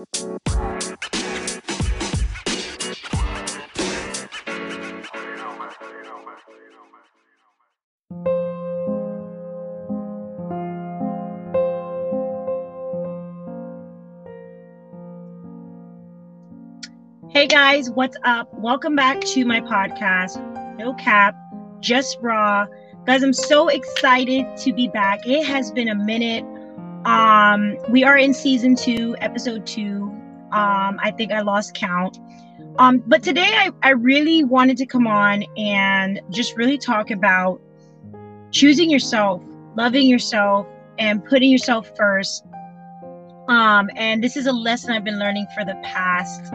Hey guys, what's up? Welcome back to my podcast, No Cap, Just Raw. Guys, I'm so excited to be back. It has been a minute. Um, we are in season two, episode two. Um, I think I lost count. Um, but today I, I really wanted to come on and just really talk about choosing yourself, loving yourself, and putting yourself first. Um, and this is a lesson I've been learning for the past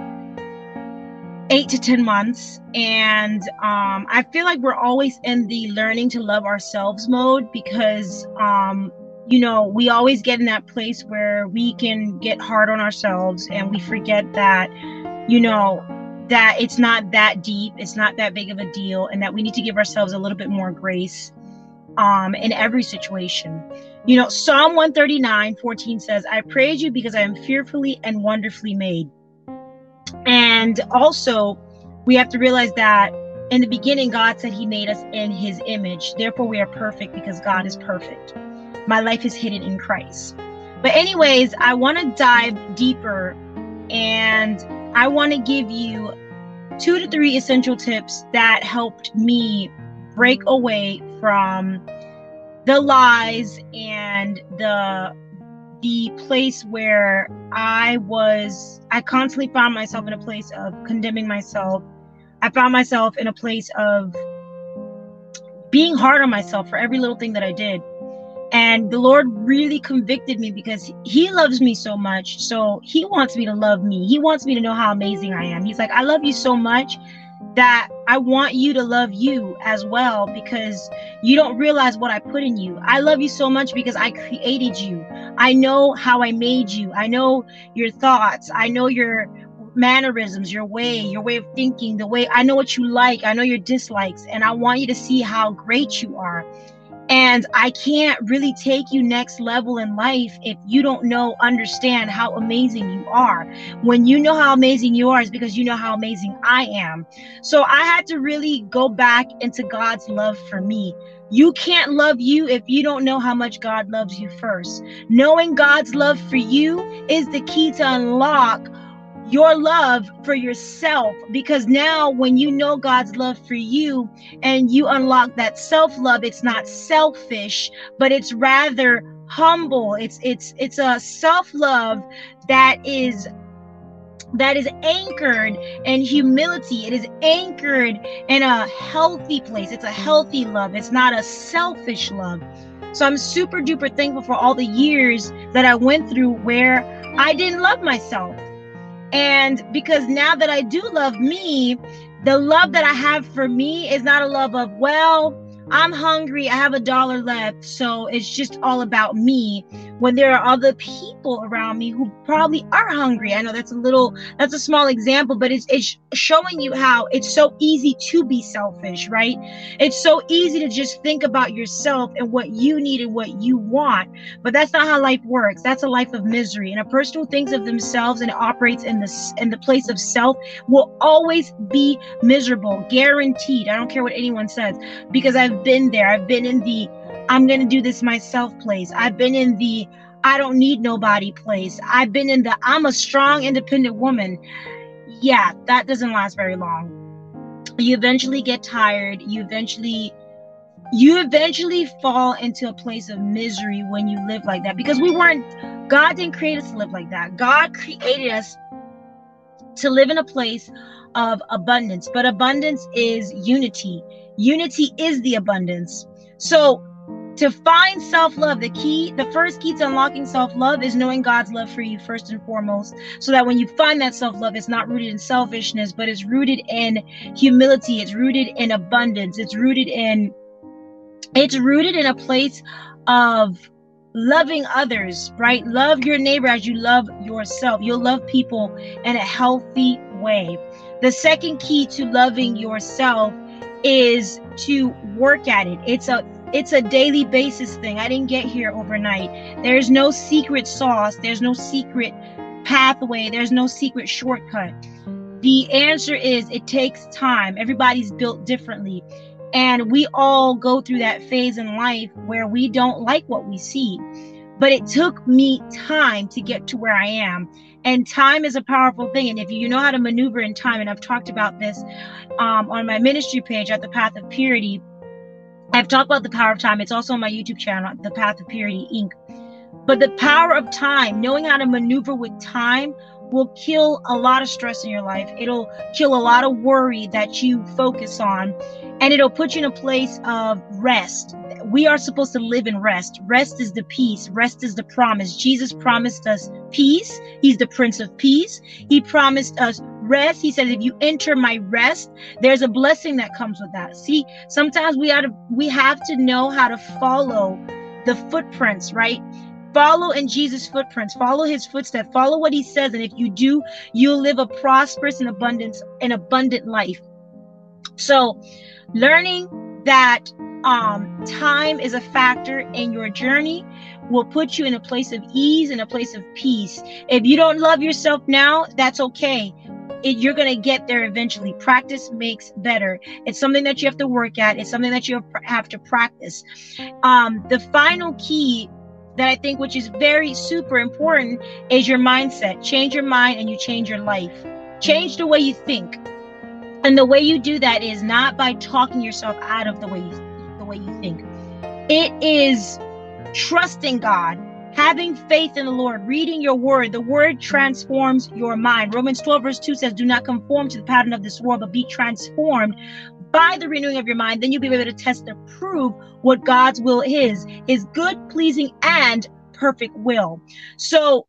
eight to 10 months. And um, I feel like we're always in the learning to love ourselves mode because, um, you know, we always get in that place where we can get hard on ourselves and we forget that, you know, that it's not that deep, it's not that big of a deal, and that we need to give ourselves a little bit more grace um, in every situation. You know, Psalm 139 14 says, I praise you because I am fearfully and wonderfully made. And also, we have to realize that in the beginning, God said He made us in His image. Therefore, we are perfect because God is perfect. My life is hidden in Christ. But, anyways, I want to dive deeper and I want to give you two to three essential tips that helped me break away from the lies and the the place where I was, I constantly found myself in a place of condemning myself. I found myself in a place of being hard on myself for every little thing that I did. And the Lord really convicted me because He loves me so much. So He wants me to love me. He wants me to know how amazing I am. He's like, I love you so much that I want you to love you as well because you don't realize what I put in you. I love you so much because I created you. I know how I made you. I know your thoughts. I know your mannerisms, your way, your way of thinking, the way I know what you like. I know your dislikes. And I want you to see how great you are. And I can't really take you next level in life if you don't know, understand how amazing you are. When you know how amazing you are, is because you know how amazing I am. So I had to really go back into God's love for me. You can't love you if you don't know how much God loves you first. Knowing God's love for you is the key to unlock your love for yourself. Because now when you know God's love for you and you unlock that self-love it's not selfish but it's rather humble. It's it's it's a self-love that is that is anchored in humility. It is anchored in a healthy place. It's a healthy love. It's not a selfish love. So I'm super duper thankful for all the years that I went through where I didn't love myself and because now that I do love me, the love that I have for me is not a love of, well, I'm hungry, I have a dollar left, so it's just all about me. When there are other people around me who probably are hungry. I know that's a little that's a small example, but it's it's showing you how it's so easy to be selfish, right? It's so easy to just think about yourself and what you need and what you want. But that's not how life works. That's a life of misery. And a person who thinks of themselves and operates in the in the place of self will always be miserable, guaranteed. I don't care what anyone says because I've I've been there. I've been in the I'm going to do this myself place. I've been in the I don't need nobody place. I've been in the I'm a strong, independent woman. Yeah, that doesn't last very long. You eventually get tired. You eventually you eventually fall into a place of misery when you live like that because we weren't God didn't create us to live like that. God created us to live in a place of abundance, but abundance is unity. Unity is the abundance. So, to find self love, the key, the first key to unlocking self love is knowing God's love for you first and foremost. So that when you find that self love, it's not rooted in selfishness, but it's rooted in humility. It's rooted in abundance. It's rooted in, it's rooted in a place of loving others, right? Love your neighbor as you love yourself. You'll love people in a healthy way. The second key to loving yourself is to work at it. It's a it's a daily basis thing. I didn't get here overnight. There's no secret sauce. There's no secret pathway, there's no secret shortcut. The answer is it takes time. Everybody's built differently. And we all go through that phase in life where we don't like what we see. But it took me time to get to where I am. And time is a powerful thing. And if you know how to maneuver in time, and I've talked about this um, on my ministry page at the Path of Purity, I've talked about the power of time. It's also on my YouTube channel, The Path of Purity Inc. But the power of time, knowing how to maneuver with time, will kill a lot of stress in your life. It'll kill a lot of worry that you focus on, and it'll put you in a place of rest. We are supposed to live in rest. Rest is the peace, rest is the promise. Jesus promised us peace. He's the Prince of Peace. He promised us rest. He said, if you enter my rest, there's a blessing that comes with that. See, sometimes we have to, we have to know how to follow the footprints, right? follow in Jesus' footprints, follow his footsteps, follow what he says. And if you do, you'll live a prosperous and abundance, an abundant life. So learning that um, time is a factor in your journey will put you in a place of ease and a place of peace. If you don't love yourself now, that's okay. It, you're going to get there eventually. Practice makes better. It's something that you have to work at. It's something that you have to practice. Um, the final key that I think, which is very super important, is your mindset. Change your mind and you change your life. Change the way you think. And the way you do that is not by talking yourself out of the way you the way you think. It is trusting God, having faith in the Lord, reading your word. The word transforms your mind. Romans 12, verse 2 says, Do not conform to the pattern of this world, but be transformed by the renewing of your mind, then you'll be able to test and prove what God's will is, his good, pleasing, and perfect will. So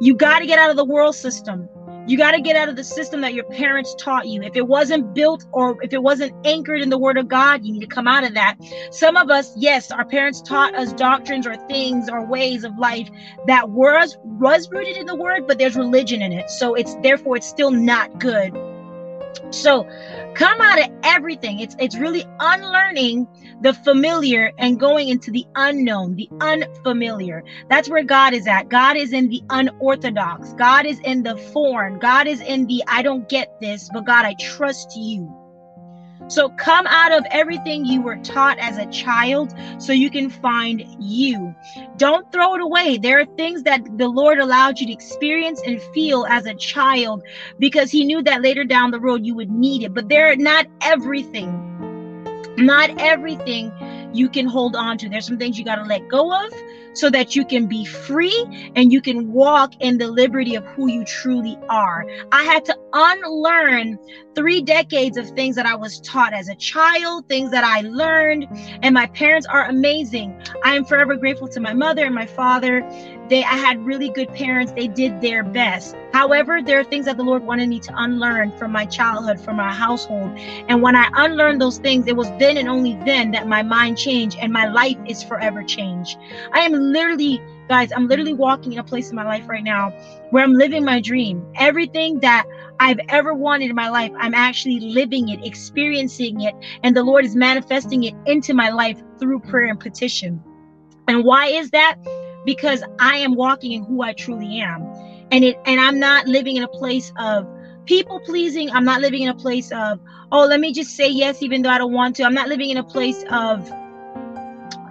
you got to get out of the world system. You got to get out of the system that your parents taught you. If it wasn't built or if it wasn't anchored in the word of God, you need to come out of that. Some of us, yes, our parents taught us doctrines or things or ways of life that was was rooted in the word, but there's religion in it. So it's therefore it's still not good. So come out of everything. It's it's really unlearning the familiar and going into the unknown, the unfamiliar. That's where God is at. God is in the unorthodox. God is in the foreign. God is in the I don't get this, but God, I trust you. So come out of everything you were taught as a child so you can find you. Don't throw it away. There are things that the Lord allowed you to experience and feel as a child because He knew that later down the road you would need it. But they're not everything. Not everything you can hold on to. There's some things you got to let go of so that you can be free and you can walk in the liberty of who you truly are. I had to unlearn three decades of things that I was taught as a child, things that I learned, and my parents are amazing. I am forever grateful to my mother and my father. They I had really good parents. They did their best. However, there are things that the Lord wanted me to unlearn from my childhood, from my household. And when I unlearned those things, it was then and only then that my mind changed and my life is forever changed. I am literally guys i'm literally walking in a place in my life right now where i'm living my dream everything that i've ever wanted in my life i'm actually living it experiencing it and the lord is manifesting it into my life through prayer and petition and why is that because i am walking in who i truly am and it and i'm not living in a place of people pleasing i'm not living in a place of oh let me just say yes even though i don't want to i'm not living in a place of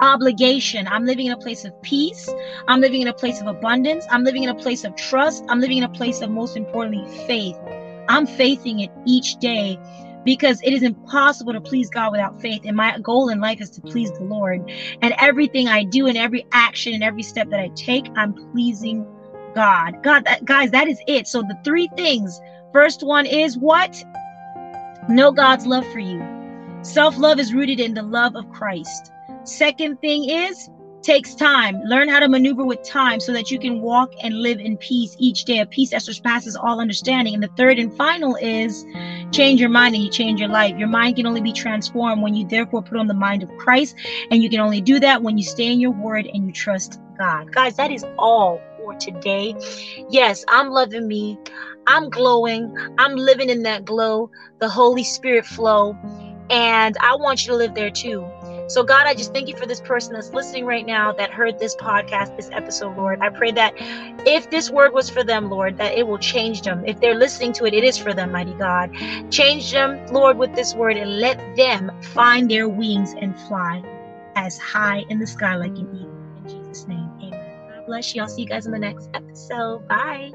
obligation. I'm living in a place of peace. I'm living in a place of abundance. I'm living in a place of trust. I'm living in a place of, most importantly, faith. I'm faithing it each day because it is impossible to please God without faith. And my goal in life is to please the Lord. And everything I do and every action and every step that I take, I'm pleasing God. God, that, guys, that is it. So the three things. First one is what? Know God's love for you. Self love is rooted in the love of Christ. Second thing is takes time. Learn how to maneuver with time so that you can walk and live in peace each day, a peace that surpasses all understanding. And the third and final is change your mind and you change your life. Your mind can only be transformed when you therefore put on the mind of Christ. And you can only do that when you stay in your word and you trust God. Guys, that is all for today. Yes, I'm loving me. I'm glowing. I'm living in that glow, the Holy Spirit flow. And I want you to live there too. So, God, I just thank you for this person that's listening right now that heard this podcast, this episode, Lord. I pray that if this word was for them, Lord, that it will change them. If they're listening to it, it is for them, mighty God. Change them, Lord, with this word and let them find their wings and fly as high in the sky like an eagle. In Jesus' name, amen. God bless you. I'll see you guys in the next episode. Bye.